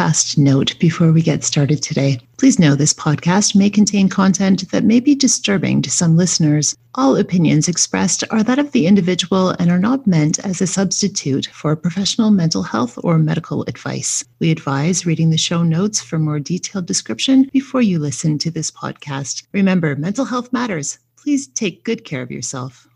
fast note before we get started today. Please know this podcast may contain content that may be disturbing to some listeners. All opinions expressed are that of the individual and are not meant as a substitute for professional mental health or medical advice. We advise reading the show notes for more detailed description before you listen to this podcast. Remember, mental health matters. Please take good care of yourself.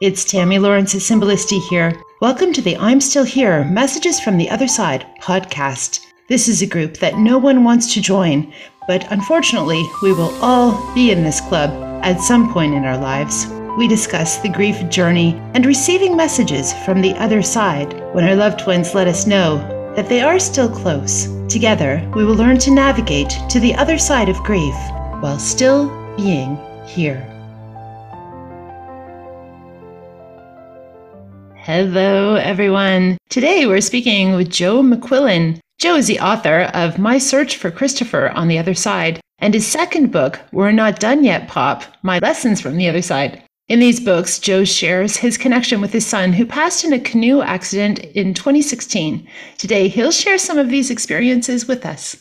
It's Tammy Lawrence at Symbolisti here. Welcome to the I'm Still Here Messages from the Other Side podcast. This is a group that no one wants to join, but unfortunately, we will all be in this club at some point in our lives. We discuss the grief journey and receiving messages from the other side when our loved ones let us know that they are still close. Together, we will learn to navigate to the other side of grief while still being here. Hello, everyone. Today we're speaking with Joe McQuillan. Joe is the author of My Search for Christopher on the Other Side and his second book, We're Not Done Yet, Pop My Lessons from the Other Side. In these books, Joe shares his connection with his son who passed in a canoe accident in 2016. Today, he'll share some of these experiences with us.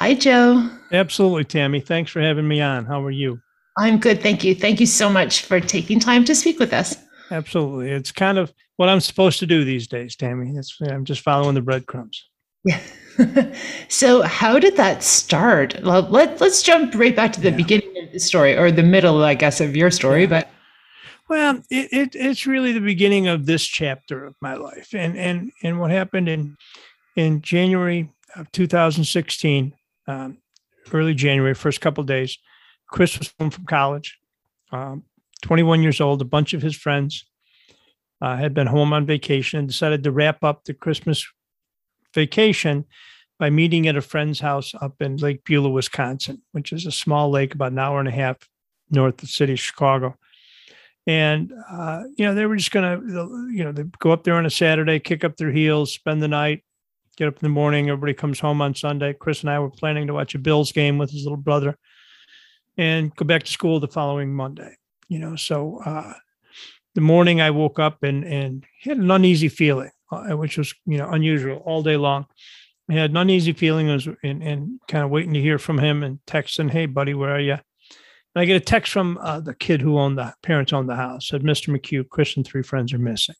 Hi, Joe. Absolutely, Tammy. Thanks for having me on. How are you? I'm good. Thank you. Thank you so much for taking time to speak with us. Absolutely. It's kind of what I'm supposed to do these days, Tammy. It's, I'm just following the breadcrumbs. Yeah. so how did that start? Well, let, let's jump right back to the yeah. beginning of the story or the middle, I guess, of your story, yeah. but well, it, it, it's really the beginning of this chapter of my life, and and and what happened in in January of 2016, um, early January, first couple days. Chris was home from college. Um, 21 years old, a bunch of his friends uh, had been home on vacation and decided to wrap up the Christmas vacation by meeting at a friend's house up in Lake Beulah, Wisconsin, which is a small lake about an hour and a half north of the city of Chicago. And, uh, you know, they were just going to, you know, they go up there on a Saturday, kick up their heels, spend the night, get up in the morning. Everybody comes home on Sunday. Chris and I were planning to watch a Bills game with his little brother and go back to school the following Monday you know so uh, the morning i woke up and and had an uneasy feeling which was you know unusual all day long. I had an uneasy feeling was and, and kind of waiting to hear from him and texting hey buddy where are you and i get a text from uh, the kid who owned the parents owned the house said mr mchugh chris and three friends are missing.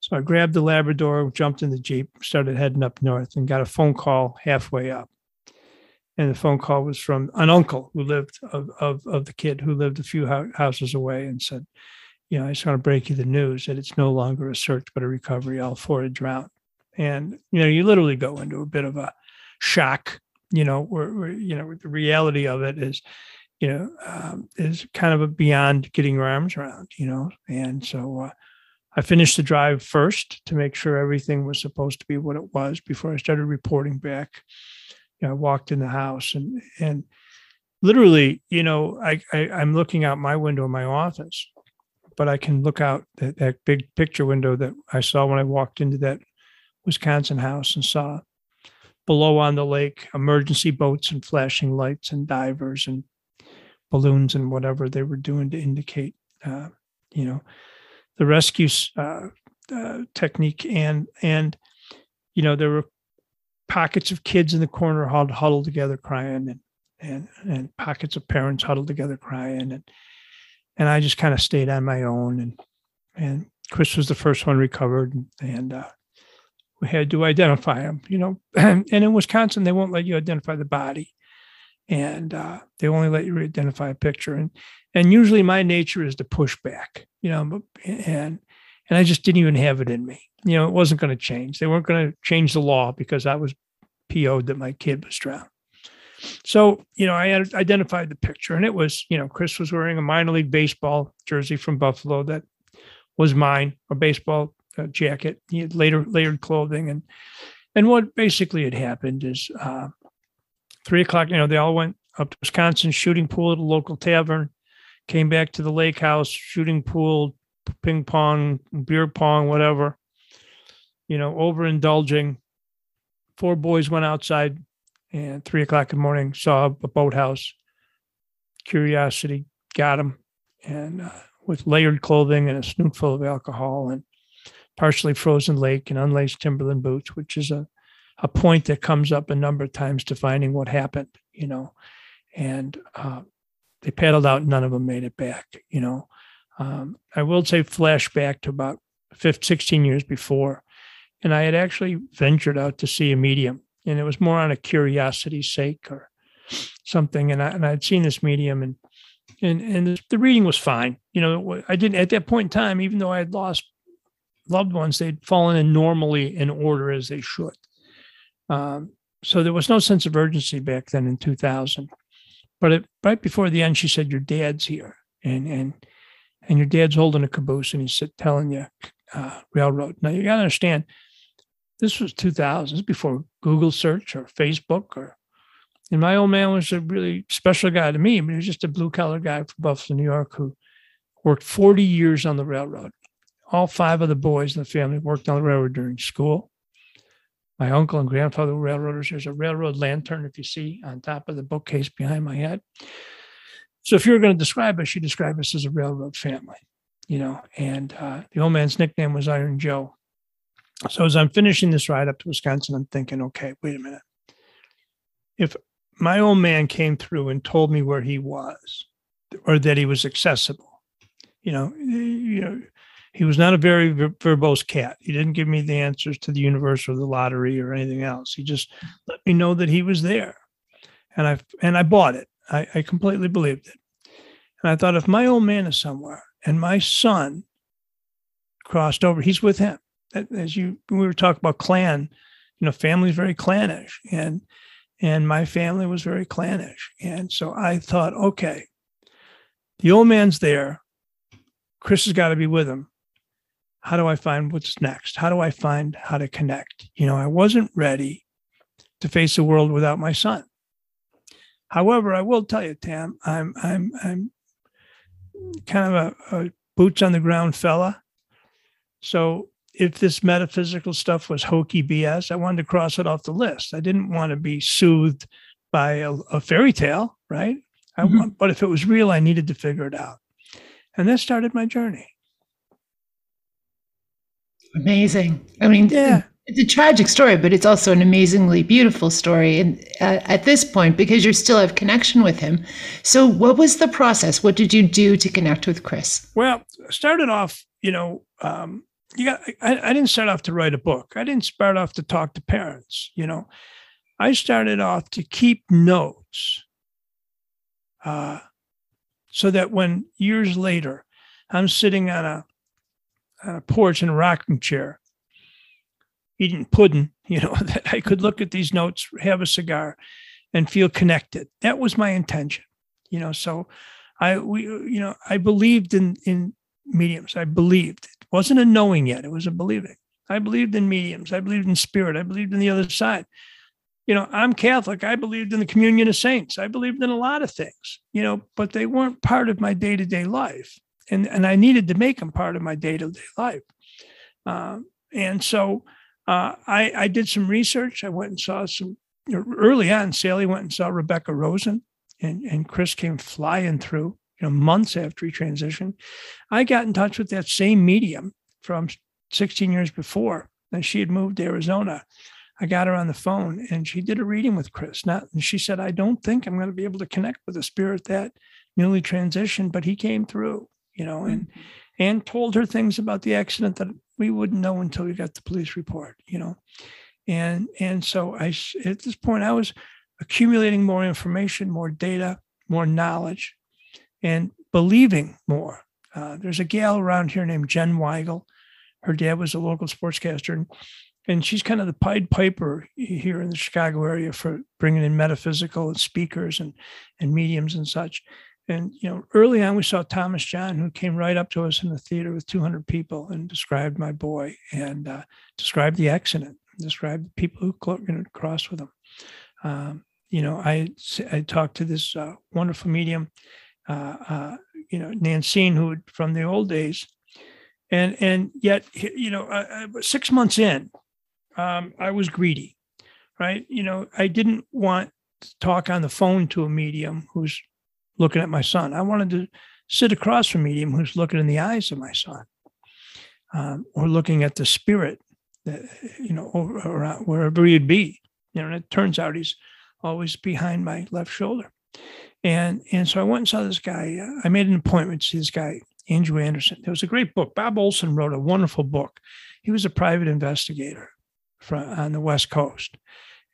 So i grabbed the labrador jumped in the jeep started heading up north and got a phone call halfway up. And the phone call was from an uncle who lived of, of, of the kid who lived a few houses away and said you know i just want to break you the news that it's no longer a search but a recovery all four had drowned and you know you literally go into a bit of a shock you know where, where you know the reality of it is you know um, is kind of a beyond getting your arms around you know? And so uh, i finished the drive first to make sure everything was supposed to be what it was before i started reporting back. You know, I walked in the house and and literally, you know, I, I am looking out my window in my office, but I can look out that, that big picture window that I saw when I walked into that Wisconsin house and saw below on the lake emergency boats and flashing lights and divers and balloons and whatever they were doing to indicate, uh, you know, the rescue uh, uh, technique and and you know there were pockets of kids in the corner huddled together crying and and and pockets of parents huddled together crying and and I just kind of stayed on my own and and Chris was the first one recovered and, uh, we had to identify him, you know. And, and, in Wisconsin, they won't let you identify the body, and uh, they only let you identify a picture. And and usually my nature is to push back, you know. And and I just didn't even have it in me you know, it wasn't going to change. They weren't going to change the law because I was PO'd that my kid was drowned. So, you know, I had identified the picture and it was, you know, Chris was wearing a minor league baseball jersey from Buffalo that was mine, a baseball uh, jacket. He had later layered clothing. And and what basically had happened is uh, three o'clock, you know, they all went up to Wisconsin shooting pool at a local tavern, came back to the lake house, shooting pool, ping pong, beer pong, whatever you know, overindulging. Four boys went outside and three o'clock in the morning saw a boathouse. Curiosity got him, and uh, with layered clothing and a snoot full of alcohol and partially frozen lake and unlaced Timberland boots, which is a a point that comes up a number of times defining what happened, you know, and uh, they paddled out. None of them made it back, you know. Um, I will say flashback to about 15, 16 years before. And I had actually ventured out to see a medium and it was more on a curiosity sake or something. And I, and I'd seen this medium and, and, and the reading was fine. You know, I didn't at that point in time, even though I had lost loved ones, they'd fallen in normally in order as they should. Um, so there was no sense of urgency back then in 2000. But it, right before the end, she said, "Your dad's here," and and and your dad's holding a caboose, and he's telling you uh, railroad. Now you got to understand, this was 2000. This was before Google search or Facebook or. And my old man was a really special guy to me, but he was just a blue collar guy from Buffalo, New York, who worked 40 years on the railroad. All five of the boys in the family worked on the railroad during school. My uncle and grandfather were railroaders. There's a railroad lantern, if you see, on top of the bookcase behind my head. So if you were going to describe us, you describe us as a railroad family, you know. And uh, the old man's nickname was Iron Joe. So as I'm finishing this ride up to Wisconsin, I'm thinking, okay, wait a minute. If my old man came through and told me where he was, or that he was accessible, you know, you know, he was not a very verbose cat. He didn't give me the answers to the universe or the lottery or anything else. He just let me know that he was there, and I and I bought it. I, I completely believed it, and I thought if my old man is somewhere and my son crossed over, he's with him. As you we were talking about clan, you know, family's very clannish, and and my family was very clannish, and so I thought, okay, the old man's there. Chris has got to be with him how do I find what's next? How do I find how to connect? You know, I wasn't ready to face the world without my son. However, I will tell you, Tam, I'm I'm I'm kind of a, a boots on the ground fella. So if this metaphysical stuff was hokey BS, I wanted to cross it off the list. I didn't want to be soothed by a, a fairy tale, right? I mm-hmm. want, but if it was real, I needed to figure it out. And that started my journey. Amazing. I mean, yeah. It's a tragic story, but it's also an amazingly beautiful story. And uh, at this point, because you still have connection with him, so what was the process? What did you do to connect with Chris? Well, started off, you know, um, you got. I, I didn't start off to write a book. I didn't start off to talk to parents. You know, I started off to keep notes, uh, so that when years later I'm sitting on a on a porch in a rocking chair, eating pudding, you know, that I could look at these notes, have a cigar, and feel connected. That was my intention, you know. So I, we, you know, I believed in in mediums. I believed wasn't a knowing yet; it was a believing. I believed in mediums. I believed in spirit. I believed in the other side. You know, I'm Catholic. I believed in the communion of saints. I believed in a lot of things, you know, but they weren't part of my day to day life and and I needed to make them part of my day to day life. Uh, and so uh, I, I did some research. I went and saw some early on. Sally went and saw Rebecca Rosen, and and Chris came flying through. You know, months after he transitioned, I got in touch with that same medium from 16 years before, and she had moved to Arizona. I got her on the phone and she did a reading with Chris. Not, and she said, I don't think I'm going to be able to connect with a spirit that newly transitioned, but he came through you know, and mm-hmm. and told her things about the accident that we wouldn't know until we got the police report, you know. And and so I at this point I was accumulating more information, more data, more knowledge, and believing more. Uh, there's a gal around here named Jen Weigel. Her dad was a local sportscaster, and, and she's kind of the Pied Piper here in the Chicago area for bringing in metaphysical speakers and and mediums and such. And you know, early on, we saw Thomas John, who came right up to us in the theater with 200 people and described my boy and uh, described the accident, described the people who crossed with him. Um, you know, I I talked to this uh, wonderful medium, uh, uh you know, Nancine, who from the old days, and and yet, you know, six months in, um, I was greedy, right? You know, I didn't want to talk on the phone to a medium who's looking at my son. I wanted to sit across from medium who's looking in the eyes of my son, um, or looking at the spirit, that, you know, or, or wherever he'd be. You know, and it turns out he's always behind my left shoulder. And and so I went and saw this guy. Uh, I made an appointment to see this guy, Andrew Anderson. It was a great book. Bob Olson wrote a wonderful book. He was a private investigator from on the West Coast.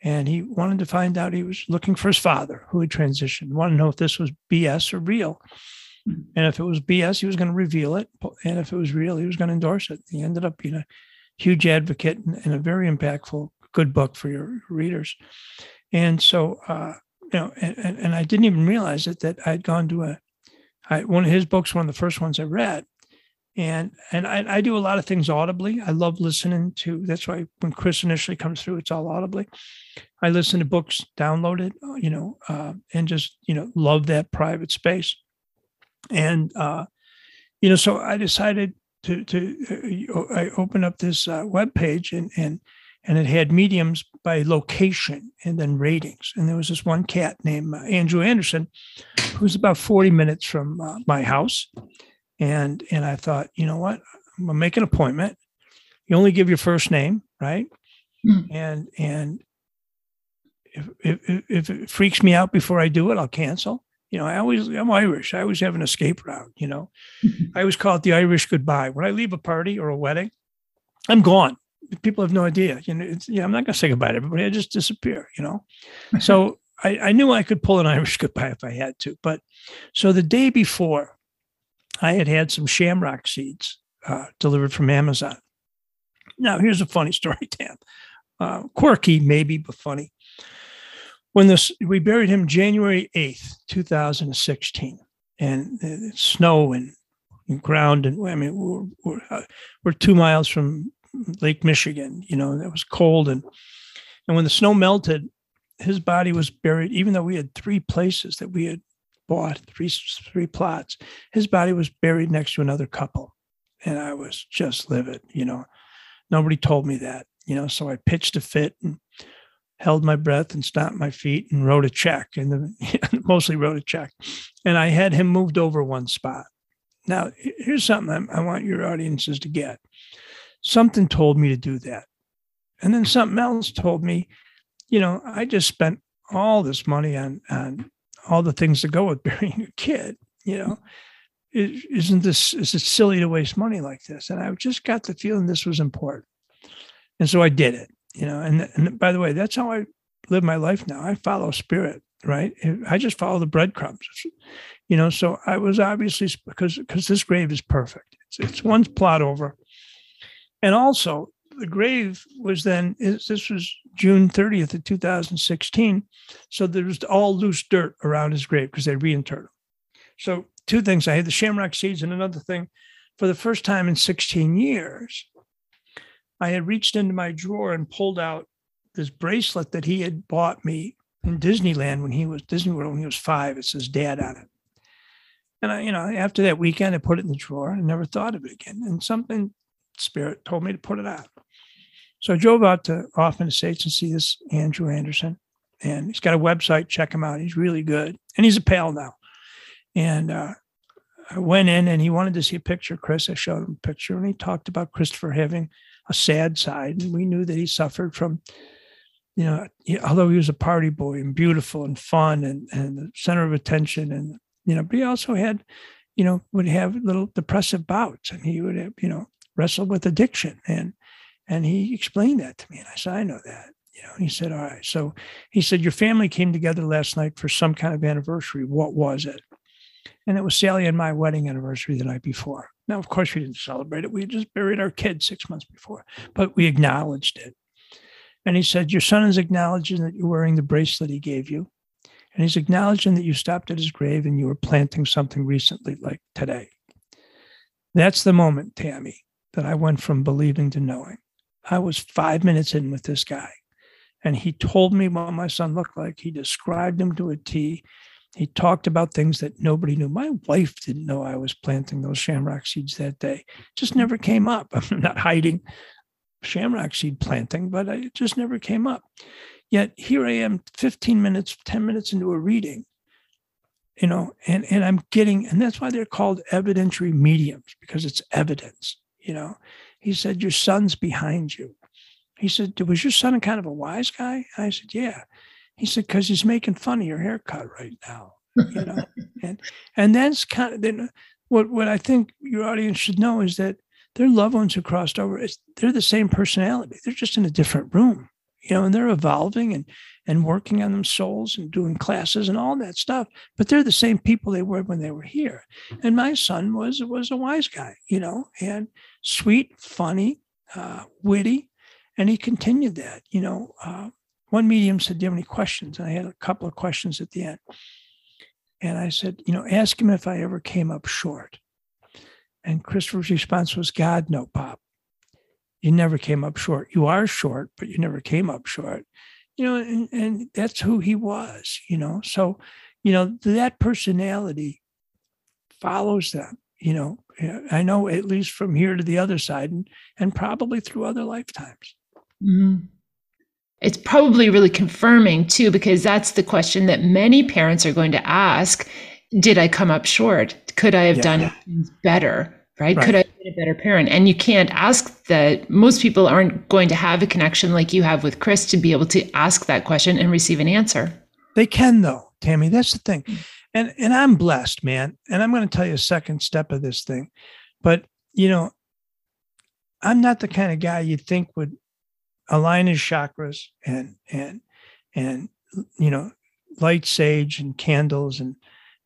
And he wanted to find out, he was looking for his father who had transitioned, wanted to know if this was BS or real. Hmm. And if it was BS, he was going to reveal it. And if it was real, he was going to endorse it. He ended up being a huge advocate and, a very impactful, good book for your readers. And so, uh, you know, and, and I didn't even realize it that I'd gone to a, I, one of his books, one of the first ones I read. And and I, I do a lot of things audibly. I love listening to. That's why when Chris initially comes through, it's all audibly. I listen to books, download it, you know, uh, and just you know love that private space. And uh, you know, so I decided to to uh, I opened up this uh, web page and and and it had mediums by location and then ratings. And there was this one cat named uh, Andrew Anderson, who's about 40 minutes from uh, my house. And and I thought, you know what? I'm gonna make an appointment. You only give your first name, right? Mm. And and if, if if it freaks me out before I do it, I'll cancel. You know, I always I'm Irish. I always have an escape route. You know, I always call it the Irish goodbye. When I leave a party or a wedding, I'm gone people have no idea. You know, it's, yeah, I'm not going to say goodbye to everybody. I just disappear. You know, so I, I knew I could pull an Irish goodbye if I had to. But so the day before, I had had some shamrock seeds uh, delivered from Amazon. Now, here's a funny story, Dan. Uh, quirky, maybe, but funny. When this, we buried him January 8th, 2016, and uh, snow and, and ground, and I mean, we're, we're, uh, we're two miles from Lake Michigan. You know, it was cold, and and when the snow melted, his body was buried. Even though we had three places that we had bought, three three plots, his body was buried next to another couple, and I was just livid. You know, nobody told me that. You know, so I pitched a fit and held my breath and stomped my feet and wrote a check and mostly wrote a check and i had him moved over one spot now here's something I want your audiences to get something told me to do that. And then something else told me, you know, I just spent all this money on on all the things that go with burying a kid. You know, isn't this is it silly to waste money like this? And I just got the feeling this was important, and so I did it. You know, and and by the way, that's how I live my life now. I follow spirit, right? I just follow the breadcrumbs. You know, so I was obviously because because this grave is perfect. It's, it's one plot over and also, the grave was then, this was June 30th of 2016. So there was all loose dirt around his grave because they reinterred him. So, two things I had the shamrock seeds, and another thing, for the first time in 16 years, I had reached into my drawer and pulled out this bracelet that he had bought me in Disneyland when he was Disney World when he was five. It says dad on it. And I, you know, after that weekend, I put it in the drawer and never thought of it again. And something Spirit told me to put it out. So I drove out to Hoffman Estates and see this Andrew Anderson. And he's got a website. Check him out. He's really good. And he's a pal now. And uh, I went in and he wanted to see a picture. Chris, I showed him a picture and he talked about Christopher having a sad side. And we knew that he suffered from, you know, although he was a party boy and beautiful and fun and, and the center of attention. And, you know, but he also had, you know, would have little depressive bouts and he would have, you know, wrestled with addiction. And and he explained that to me. And I said, I know that. You know, he said, All right. So he said, Your family came together last night for some kind of anniversary. What was it? And it was Sally and my wedding anniversary the night before. Now, of course, we didn't celebrate it. We just buried our kid six months before, but we acknowledged it. And he said, Your son is acknowledging that you're wearing the bracelet he gave you. And he's acknowledging that you stopped at his grave and you were planting something recently, like today. That's the moment, Tammy, that I went from believing to knowing. I was five minutes in with this guy, and he told me what my son looked like. He described him to a T. He talked about things that nobody knew. My wife didn't know I was planting those shamrock seeds that day. Just never came up. I'm not hiding shamrock seed planting, but it just never came up. Yet here I am 15 minutes, 10 minutes into a reading, you know, and, and I'm getting, and that's why they're called evidentiary mediums, because it's evidence you know he said your son's behind you He said, Was your son kind of a wise guy? I said, Yeah. He said, Because he's making fun of your haircut right now. You know, and and that's kind of then what what I think your audience should know is that their loved ones who crossed over, they're the same personality. They're just in a different room, you know, and they're evolving and and working on them souls and doing classes and all that stuff. But they're the same people they were when they were here. And my son was was a wise guy, you know, and sweet, funny, uh, witty, and he continued that. You know, uh, one medium said, "Do you have any questions?" And I had a couple of questions at the end. And I said, "You know, ask him if I ever came up short." And Christopher's response was, God, no, Pop. You never came up short. You are short, but you never came up short. You know, and, and that's who he was, you know. So, you know, that personality follows them, you know. I know at least from here to the other side and, and probably through other lifetimes. Mm-hmm. It's probably really confirming too, because that's the question that many parents are going to ask Did I come up short? Could I have yeah. done things better? Right? right? Could I be a better parent? And you can't ask that. Most people aren't going to have a connection like you have with Chris to be able to ask that question and receive an answer. They can, though, Tammy. That's the thing. And and I'm blessed, man. And I'm going to tell you a second step of this thing. But you know, I'm not the kind of guy you'd think would align his chakras and and and you know light sage and candles and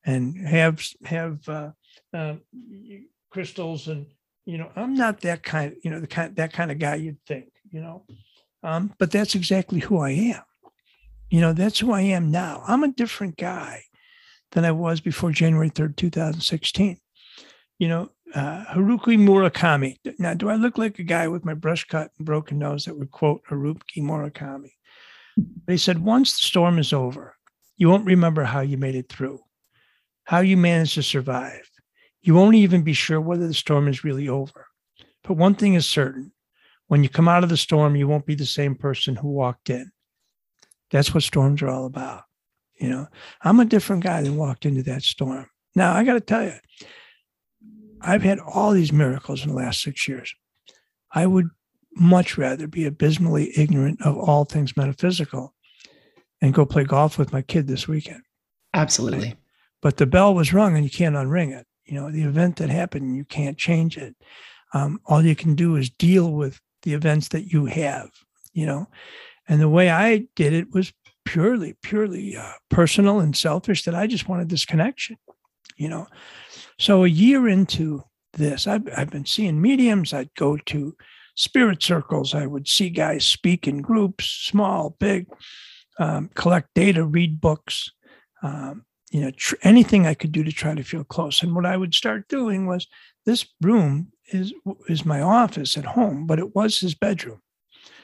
and have have uh, uh, crystals and you know i'm not that kind you know the kind that kind of guy you'd think you know um, but that's exactly who i am you know that's who i am now i'm a different guy than i was before january 3rd 2016 you know uh, haruki murakami now do i look like a guy with my brush cut and broken nose that would quote haruki murakami he said once the storm is over you won't remember how you made it through how you managed to survive. You won't even be sure whether the storm is really over. But one thing is certain when you come out of the storm, you won't be the same person who walked in. That's what storms are all about. You know, I'm a different guy than walked into that storm. Now, I got to tell you, I've had all these miracles in the last six years. I would much rather be abysmally ignorant of all things metaphysical and go play golf with my kid this weekend. Absolutely but the bell was rung and you can't unring it. You know, the event that happened, you can't change it. Um, all you can do is deal with the events that you have, you know. And the way I did it was purely, purely uh, personal and selfish that I just wanted this connection, you know. So a year into this, I've, I've been seeing mediums. I'd go to spirit circles. I would see guys speak in groups, small, big, um, collect data, read books. Um, you know tr- anything i could do to try to feel close and what i would start doing was this room is is my office at home but it was his bedroom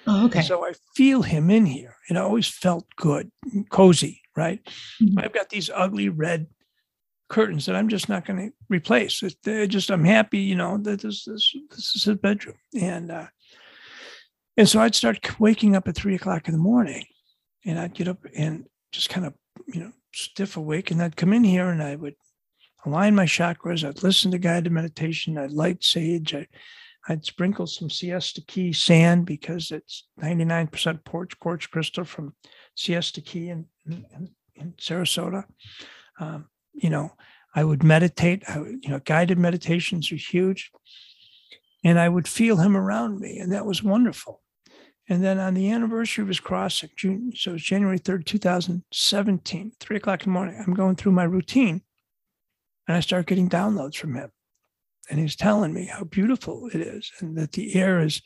oh, okay so i feel him in here it always felt good cozy right mm-hmm. i've got these ugly red curtains that i'm just not going to replace they're just i'm happy you know that this this this is his bedroom and uh and so i'd start waking up at three o'clock in the morning and i'd get up and just kind of you know stiff awake and I'd come in here and I would align my chakras. I'd listen to guided meditation. I'd light sage. I, I'd sprinkle some Siesta Key sand because it's 99% quartz, quartz crystal from Siesta Key in, in, in Sarasota. Um, you know, I would meditate. I would, you know, guided meditations are huge. And I would feel him around me, and that was wonderful. And then on the anniversary of his crossing, June, so it's January 3rd, 2017, three o'clock in the morning, I'm going through my routine and I start getting downloads from him. And he's telling me how beautiful it is and that the air is,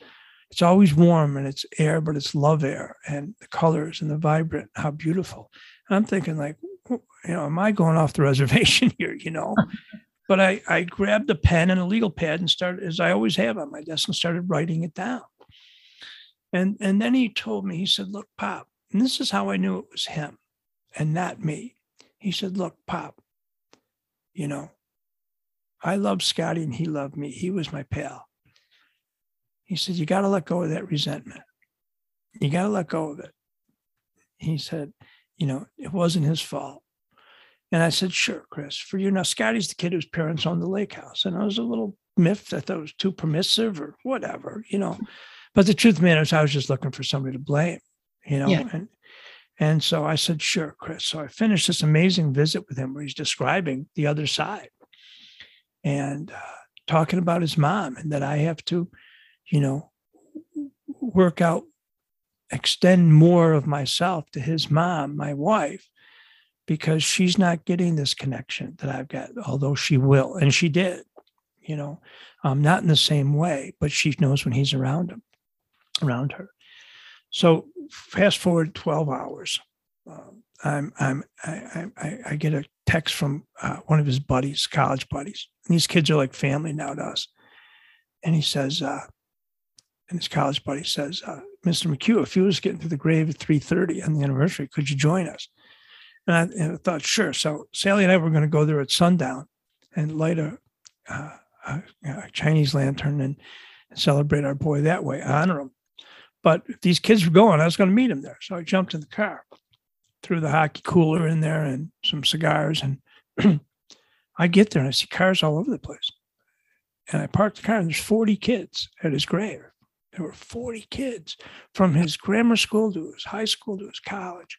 it's always warm and it's air, but it's love air and the colors and the vibrant, how beautiful. And I'm thinking, like, you know, am I going off the reservation here, you know? but I, I grabbed a pen and a legal pad and started, as I always have on my desk, and started writing it down. And, and then he told me, he said, Look, Pop, and this is how I knew it was him and not me. He said, Look, Pop, you know, I loved Scotty and he loved me. He was my pal. He said, You got to let go of that resentment. You got to let go of it. He said, You know, it wasn't his fault. And I said, Sure, Chris. For you know, Scotty's the kid whose parents owned the lake house. And I was a little miffed. I thought it was too permissive or whatever, you know. But the truth matters, I was just looking for somebody to blame, you know. Yeah. And and so I said, sure, Chris. So I finished this amazing visit with him where he's describing the other side and uh, talking about his mom and that I have to, you know, work out, extend more of myself to his mom, my wife, because she's not getting this connection that I've got, although she will. And she did, you know, um, not in the same way, but she knows when he's around him, around her. So fast forward 12 hours. Um, I'm, I'm, I, I, I get a text from uh, one of his buddies, college buddies. And these kids are like family now to us. And he says, uh, and his college buddy says, uh, Mr. McHugh, if you was getting to the grave at 3.30 on the anniversary, could you join us? And I, and I thought, sure. So Sally and I were going to go there at sundown and light a, uh, a, a Chinese lantern and, and, celebrate our boy that way, honor him. But if these kids were going, I was going to meet him there. So I jumped in the car, threw the hockey cooler in there and some cigars. And I get there and I see cars all over the place. And I parked the car and there's 40 kids at his grave. There were 40 kids from his grammar school to his high school to his college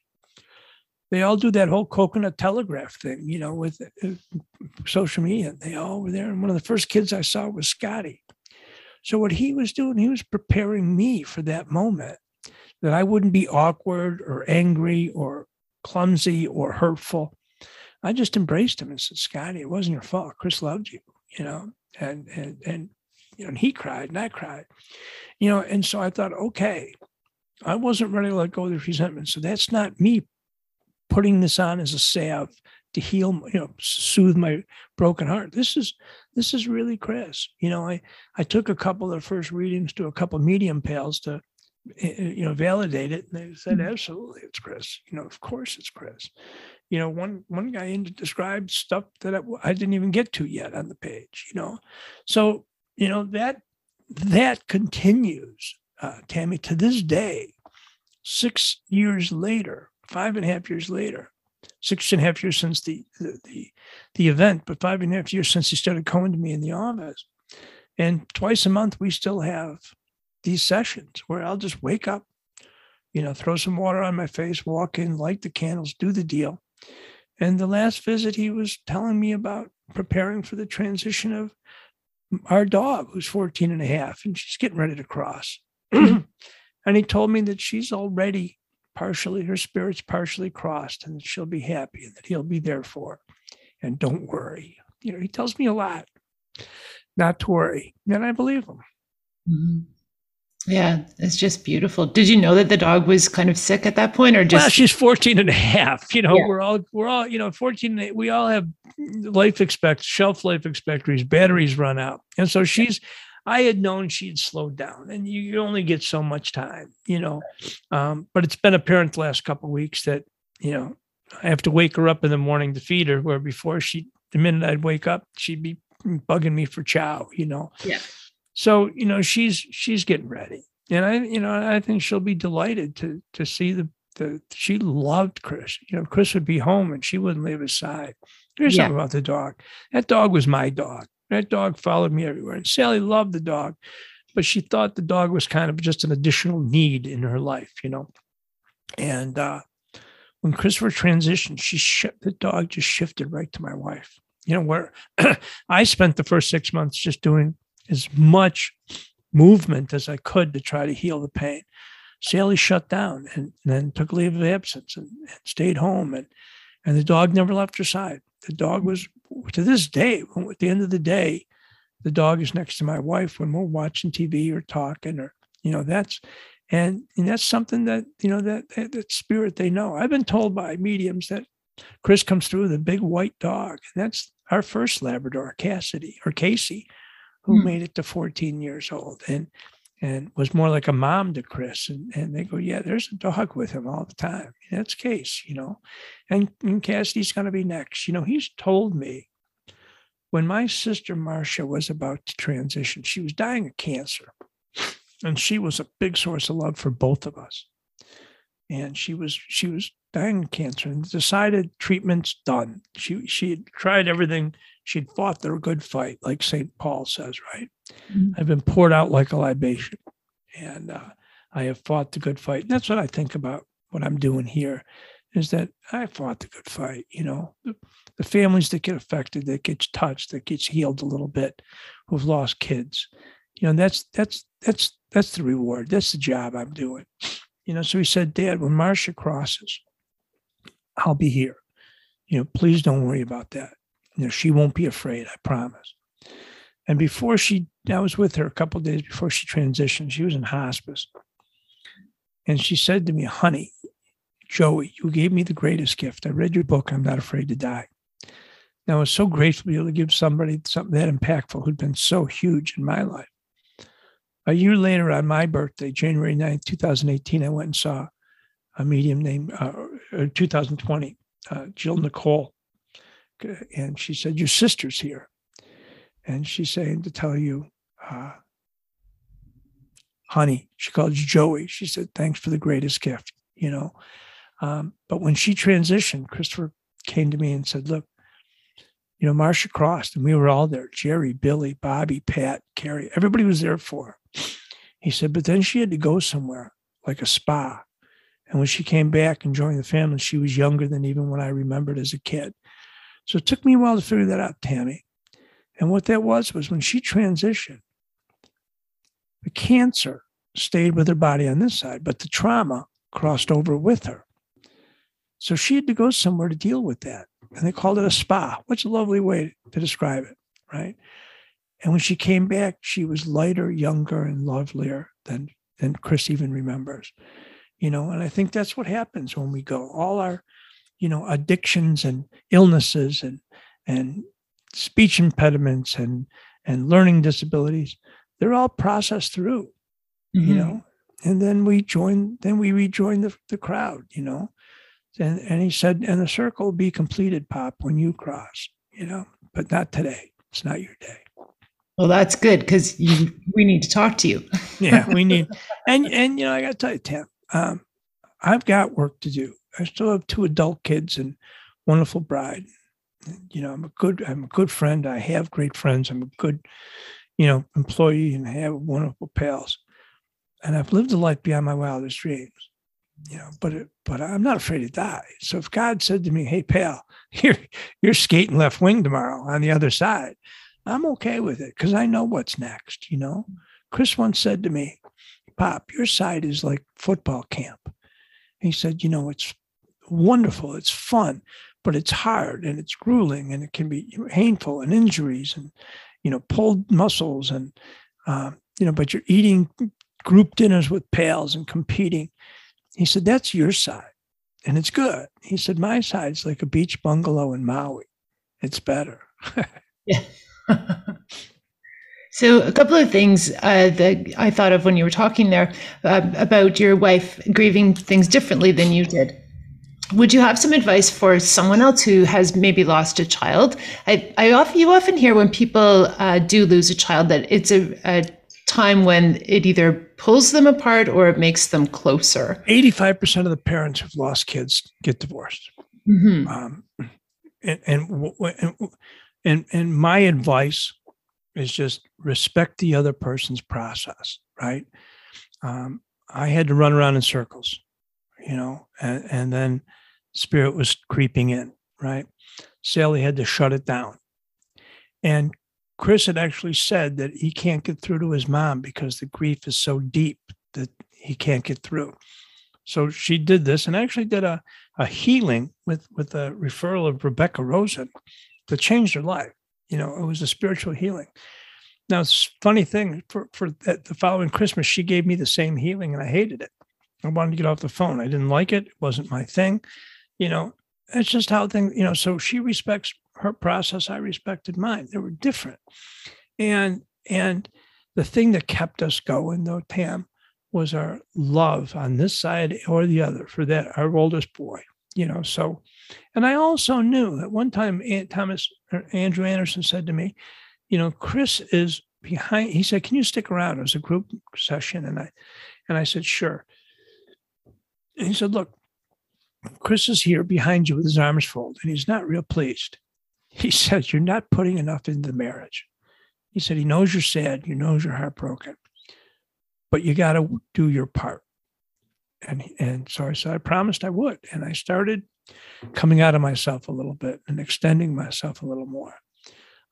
they all do that whole coconut telegraph thing, you know, with uh, social media. They all were there. And one of the first kids I saw was Scotty. So what he was doing, he was preparing me for that moment that I wouldn't be awkward or angry or clumsy or hurtful. I just embraced him and said, Scotty, it wasn't your fault. Chris loved you, you know, and and and you know, and he cried and I cried, you know, and so I thought, okay, I wasn't ready to let go of the resentment. So that's not me putting this on as a salve to heal, you know, soothe my broken heart. This is this is really Chris. You know, I I took a couple of the first readings to a couple medium pals to you know validate it, and they said mm-hmm. absolutely it's Chris. You know, of course it's Chris. You know, one one guy in described stuff that I, I didn't even get to yet on the page. You know, so you know that that continues, uh, Tammy, to this day, six years later five and a half years later, six and a half years since the, the the, the event, but five and a half years since he started coming to me in the office. And twice a month, we still have these sessions where I'll just wake up, you know, throw some water on my face, walk in, light the candles, do the deal. And the last visit, he was telling me about preparing for the transition of our dog, who's 14 and a half, and she's getting ready to cross. and he told me that she's already partially, her spirit's partially crossed and that she'll be happy and that he'll be there for her. And don't worry. You know, he tells me a lot not to worry. And I believe him. Mm-hmm. Yeah, it's just beautiful. Did you know that the dog was kind of sick at that point or just Well, she's 14 and a half. You know, yeah. we're all we're all, you know, 14 we all have life expect shelf life expectancies, batteries run out. And so she's I had known she'd slowed down, and you, you only get so much time, you know. Um, but it's been apparent the last couple weeks that you know I have to wake her up in the morning to feed her, where before she, the minute I'd wake up, she'd be bugging me for chow, you know. Yeah. So you know she's she's getting ready, and I you know I think she'll be delighted to to see the the she loved Chris. You know, Chris would be home and she wouldn't leave his side. Here's yeah. something about the dog. That dog was my dog. That dog followed me everywhere. And Sally loved the dog, but she thought the dog was kind of just an additional need in her life, you know. And uh, when Christopher transitioned, she sh- the dog just shifted right to my wife. You know, where I spent the first six months just doing as much movement as I could to try to heal the pain. Sally shut down and, then took leave of absence and, and stayed home, and and the dog never left her side. The dog was to this day, at the end of the day, the dog is next to my wife when we're watching TV or talking or, you know, that's, and, and that's something that, you know, that, that, that spirit they know. I've been told by mediums that Chris comes through with a big white dog. And that's our first Labrador, Cassidy or Casey, who mm. made it to 14 years old. And, and was more like a mom to Chris. And, and they go, yeah, there's a dog with him all the time. That's Case, you know, and, and Cassidy's going to be next. You know, he's told me when my sister Marcia was about to transition, she was dying of cancer. And she was a big source of love for both of us. And she was she was dying of cancer and decided treatment's done. She she had tried everything she'd fought their good fight, like St. Paul says, right? Mm-hmm. I've been poured out like a libation. and uh, I have fought the good fight. And that's what I think about what I'm doing here is that I fought the good fight. You know, the, the families that get affected, that gets touched, that gets healed a little bit, who've lost kids. You know, that's that's that's that's the reward. That's the job I'm doing. You know, so he said, Dad, when Marcia crosses, I'll be here. You know, please don't worry about that. You know, she won't be afraid, I promise. And before she, I was with her a couple days before she transitioned. She was in hospice. And she said to me, honey, Joey, you gave me the greatest gift. I read your book, I'm Not Afraid to Die. Now, I was so grateful to be able to give somebody something that impactful who'd been so huge in my life. A year later, on my birthday, January 9th, 2018, I went and saw a medium named, uh, 2020, uh, Jill Nicole. And she said, Your sister's here. And she's saying to tell you, uh, honey, she called you Joey. She said, Thanks for the greatest gift, you know. Um, but when she transitioned, Christopher came to me and said, Look, you know, Marcia crossed and we were all there Jerry, Billy, Bobby, Pat, Carrie, everybody was there for her. He said, But then she had to go somewhere like a spa. And when she came back and joined the family, she was younger than even when I remembered as a kid. So it took me a while to figure that out, Tammy. And what that was was when she transitioned, the cancer stayed with her body on this side, but the trauma crossed over with her. So she had to go somewhere to deal with that. And they called it a spa, is a lovely way to describe it, right? And when she came back, she was lighter, younger, and lovelier than, than Chris even remembers. You know, and I think that's what happens when we go. All our, you know, addictions and illnesses and and speech impediments and and learning disabilities, they're all processed through, mm-hmm. you know. And then we join, then we rejoin the, the crowd, you know. And and he said, and the circle will be completed, Pop, when you cross, you know, but not today. It's not your day. Well, that's good because we need to talk to you. yeah, we need, and and you know, I got to tell you, Tim, um, I've got work to do. I still have two adult kids and wonderful bride. You know, I'm a good, I'm a good friend. I have great friends. I'm a good, you know, employee and I have wonderful pals. And I've lived a life beyond my wildest dreams. You know, but it, but I'm not afraid to die. So if God said to me, "Hey, pal, you're you're skating left wing tomorrow on the other side," I'm okay with it because I know what's next. You know, Chris once said to me, Pop, your side is like football camp. he said, You know, it's wonderful, it's fun, but it's hard and it's grueling and it can be painful and injuries and, you know, pulled muscles and, um, you know, but you're eating group dinners with pals and competing. He said, That's your side and it's good. He said, My side's like a beach bungalow in Maui. It's better. yeah. So, a couple of things uh, that I thought of when you were talking there uh, about your wife grieving things differently than you did. Would you have some advice for someone else who has maybe lost a child? I, I often you often hear when people uh, do lose a child that it's a, a time when it either pulls them apart or it makes them closer. Eighty-five percent of the parents who've lost kids get divorced. Mm-hmm. Um, and, and and and my advice is just respect the other person's process, right? Um, I had to run around in circles, you know, and, and then spirit was creeping in, right? Sally had to shut it down. And Chris had actually said that he can't get through to his mom because the grief is so deep that he can't get through. So she did this and actually did a, a healing with, with a referral of Rebecca Rosen that changed her life. You know, it was a spiritual healing. Now, it's funny thing for for the following Christmas, she gave me the same healing, and I hated it. I wanted to get off the phone. I didn't like it. It wasn't my thing. You know, it's just how things. You know, so she respects her process. I respected mine. They were different, and and the thing that kept us going, though, Tam, was our love on this side or the other for that our oldest boy. You know, so, and I also knew at one time Aunt Thomas er, Andrew Anderson said to me, you know, Chris is behind. He said, "Can you stick around?" It was a group session, and I, and I said, "Sure." And he said, "Look, Chris is here behind you with his arms folded, and he's not real pleased." He says, "You're not putting enough into the marriage." He said, "He knows you're sad. He knows you're heartbroken, but you got to do your part. And, and so I said, I promised I would. And I started coming out of myself a little bit and extending myself a little more.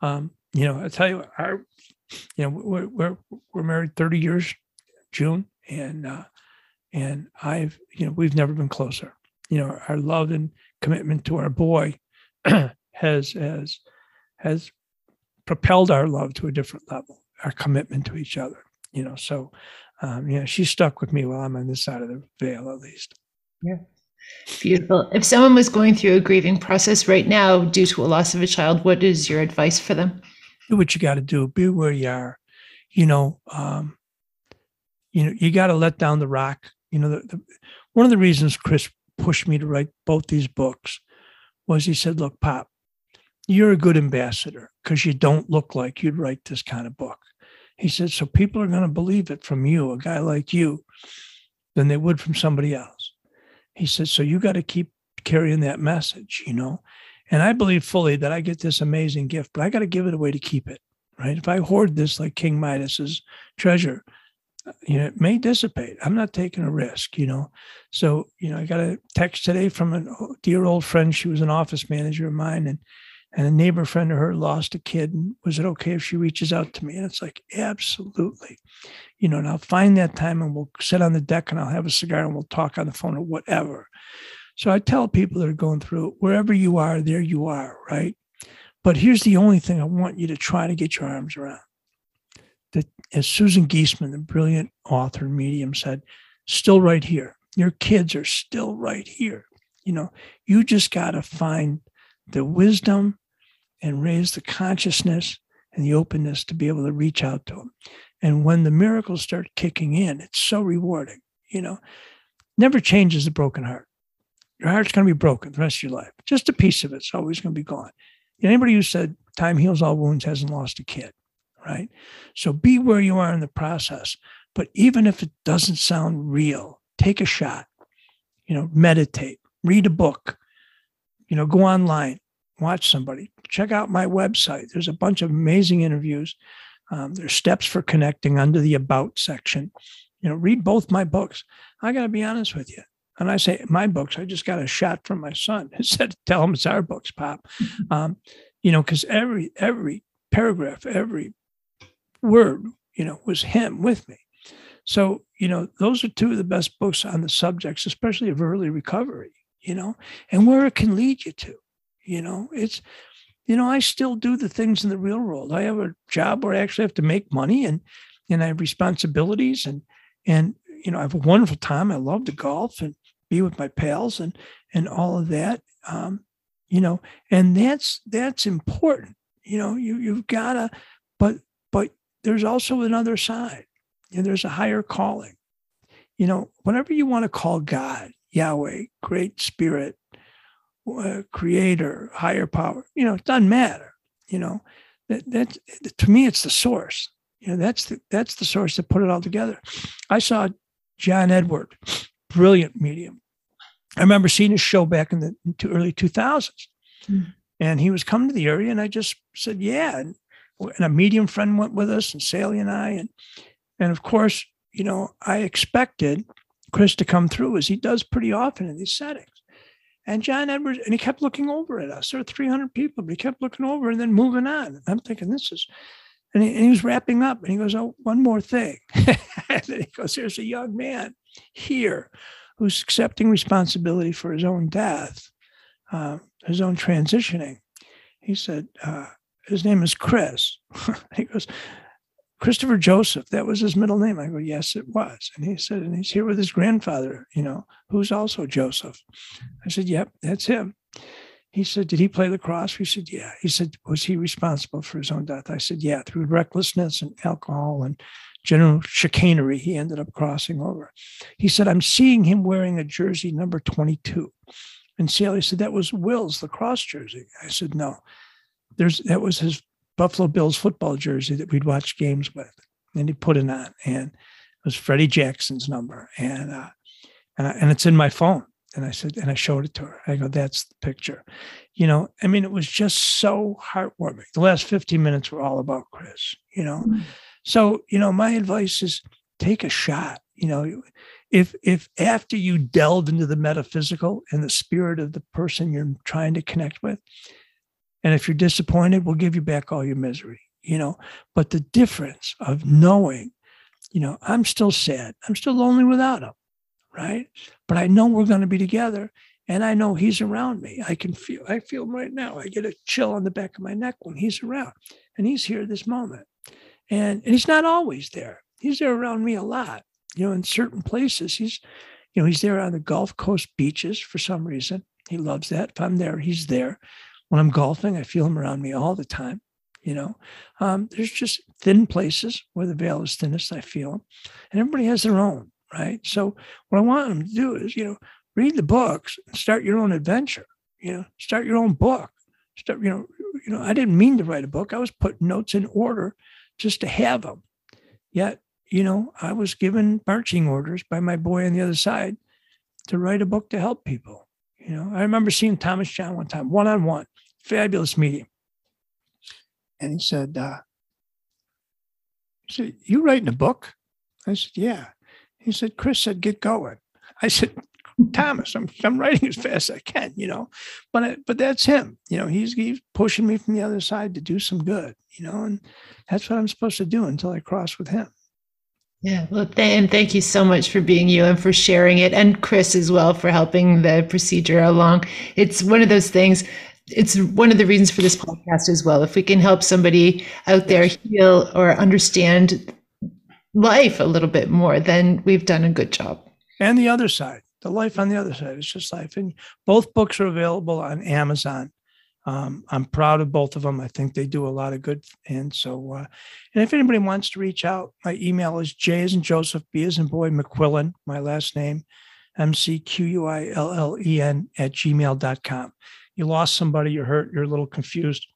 Um, you know, I tell you, our, you know, we're, we're, we're married 30 years, June, and, uh, and I've, you know, we've never been closer. You know, our love and commitment to our boy has, has, has propelled our love to a different level, our commitment to each other, you know, so, um, yeah, she's stuck with me while I'm on this side of the veil, at least. Yeah. Beautiful. If someone was going through a grieving process right now due to a loss of a child, what is your advice for them? Do what you got to do. Be where you are. You know, um, you know, you got to let down the rock. You know, the, the, one of the reasons Chris pushed me to write both these books was he said, "Look, Pop, you're a good ambassador because you don't look like you'd write this kind of book." He said, "So people are going to believe it from you, a guy like you, than they would from somebody else." He said, So you got to keep carrying that message, you know? And I believe fully that I get this amazing gift, but I got to give it away to keep it, right? If I hoard this like King Midas's treasure, you know, it may dissipate. I'm not taking a risk, you know. So, you know, I got a text today from a dear old friend. She was an office manager of mine, and and a neighbor friend of her lost a kid. And was it okay if she reaches out to me? And it's like, absolutely. You know, and I'll find that time and we'll sit on the deck and I'll have a cigar and we'll talk on the phone or whatever. So I tell people that are going through wherever you are, there you are, right? But here's the only thing I want you to try to get your arms around. That as Susan Giesemann, the brilliant author and medium, said, still right here. Your kids are still right here. You know, you just got to find the wisdom and raise the consciousness and the openness to be able to reach out to them. And when the miracles start kicking in, it's so rewarding. You know, never changes the broken heart. Your heart's going to be broken the rest of your life. Just a piece of it's always going to be gone. Anybody who said time heals all wounds hasn't lost a kid, right? So be where you are in the process. But even if it doesn't sound real, take a shot. You know, meditate, read a book, you know, go online, watch somebody, check out my website. There's a bunch of amazing interviews. Um, there's steps for connecting under the about section. You know, read both my books. I got to be honest with you. And I say my books, I just got a shot from my son. He said, tell him it's our books, Pop. Um, you know, because every every paragraph, every word, you know, was him with me. So, you know, those are two of the best books on the subjects, especially of early recovery, you know, and where it can lead you to. You know, it's, you know, I still do the things in the real world. I have a job where I actually have to make money and, and I have responsibilities and, and, you know, I have a wonderful time. I love to golf and be with my pals and, and all of that. Um, you know, and that's, that's important. You know, you, you've gotta, but, but there's also another side and there's a higher calling. You know, whatever you want to call God, Yahweh, Great Spirit, uh, creator, higher power. You know, it doesn't matter. You know, that that to me, it's the source. You know, that's the that's the source that put it all together. I saw John Edward, brilliant medium. I remember seeing his show back in the early 2000s. Mm. And he was coming to the area, and I just said, Yeah. And, and a medium friend went with us, and Sally and I. And, and of course, you know, I expected Chris to come through as he does pretty often in these settings. And John Edwards, and he kept looking over at us. There were 300 people, but he kept looking over and then moving on. I'm thinking, this is, and he, and he was wrapping up. And he goes, Oh, one more thing. and he goes, There's a young man here who's accepting responsibility for his own death, uh, his own transitioning. He said, uh, His name is Chris. he goes, Christopher Joseph, that was his middle name. I go, yes, it was. And he said, and he's here with his grandfather, you know, who's also Joseph. I said, yep, that's him. He said, did he play lacrosse? We said, yeah. He said, was he responsible for his own death? I said, yeah, through recklessness and alcohol and general chicanery, he ended up crossing over. He said, I'm seeing him wearing a jersey number 22. And Sally said, that was Will's lacrosse jersey. I said, no, there's that was his Buffalo Bills football jersey that we'd watch games with. And he put it on, and it was Freddie Jackson's number, and uh, and I, and it's in my phone. And I said, and I showed it to her. I go, that's the picture. You know, I mean, it was just so heartwarming. The last 15 minutes were all about Chris, you know. Mm-hmm. So, you know, my advice is take a shot. You know, if if after you delve into the metaphysical and the spirit of the person you're trying to connect with, and if you're disappointed, we'll give you back all your misery. You know, but the difference of knowing, you know, I'm still sad, I'm still lonely without him, right? But I know we're going to be together, and I know he's around me. I can feel, I feel him right now. I get a chill on the back of my neck when he's around, and he's here this moment. And, and he's not always there. He's there around me a lot. You know, in certain places, he's, you know, he's there on the Gulf Coast beaches for some reason. He loves that. If I'm there, he's there. When I'm golfing, I feel them around me all the time. You know, um, there's just thin places where the veil is thinnest. I feel him, and everybody has their own, right? So what I want them to do is, you know, read the books and start your own adventure. You know, start your own book. Start, you know, you know, I didn't mean to write a book. I was putting notes in order just to have them. Yet, you know, I was given marching orders by my boy on the other side to write a book to help people. You know, I remember seeing Thomas John one time, one on one, fabulous meeting. And he said, uh, he said, You writing a book? I said, Yeah. He said, Chris said, get going. I said, Thomas, I'm, I'm writing as fast as I can, you know, but, I, but that's him, you know, he's, he's pushing me from the other side to do some good, you know, and that's what I'm supposed to do until I cross with him. Yeah, well, th- and thank you so much for being you and for sharing it, and Chris as well for helping the procedure along. It's one of those things. It's one of the reasons for this podcast as well. If we can help somebody out there heal or understand life a little bit more, then we've done a good job. And the other side, the life on the other side is just life. And both books are available on Amazon. Um, I'm proud of both of them. I think they do a lot of good. And so, uh, and if anybody wants to reach out, my email is J as in Joseph, B as in boy, McQuillen, my last name, M C Q U I L L E N at gmail.com. You lost somebody, you're hurt, you're a little confused.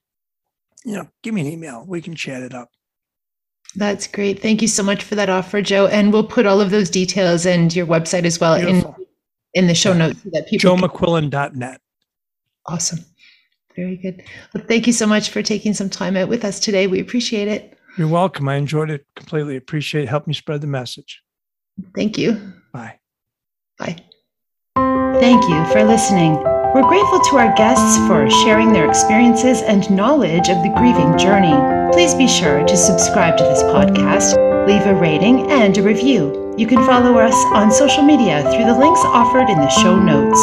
You know, give me an email. We can chat it up. That's great. Thank you so much for that offer, Joe. And we'll put all of those details and your website as well Beautiful. in in the show notes so that people joemcquillen.net. Awesome. Very good. Well, thank you so much for taking some time out with us today. We appreciate it. You're welcome. I enjoyed it completely. Appreciate it. Help me spread the message. Thank you. Bye. Bye. Thank you for listening. We're grateful to our guests for sharing their experiences and knowledge of the grieving journey. Please be sure to subscribe to this podcast, leave a rating, and a review. You can follow us on social media through the links offered in the show notes.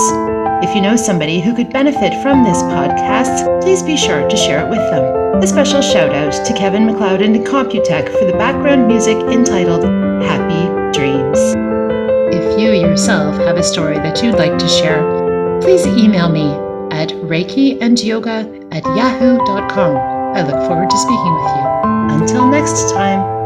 If you know somebody who could benefit from this podcast, please be sure to share it with them. A special shout out to Kevin MacLeod and Computech for the background music entitled Happy Dreams. If you yourself have a story that you'd like to share, please email me at reikiandyoga at yahoo.com. I look forward to speaking with you. Until next time.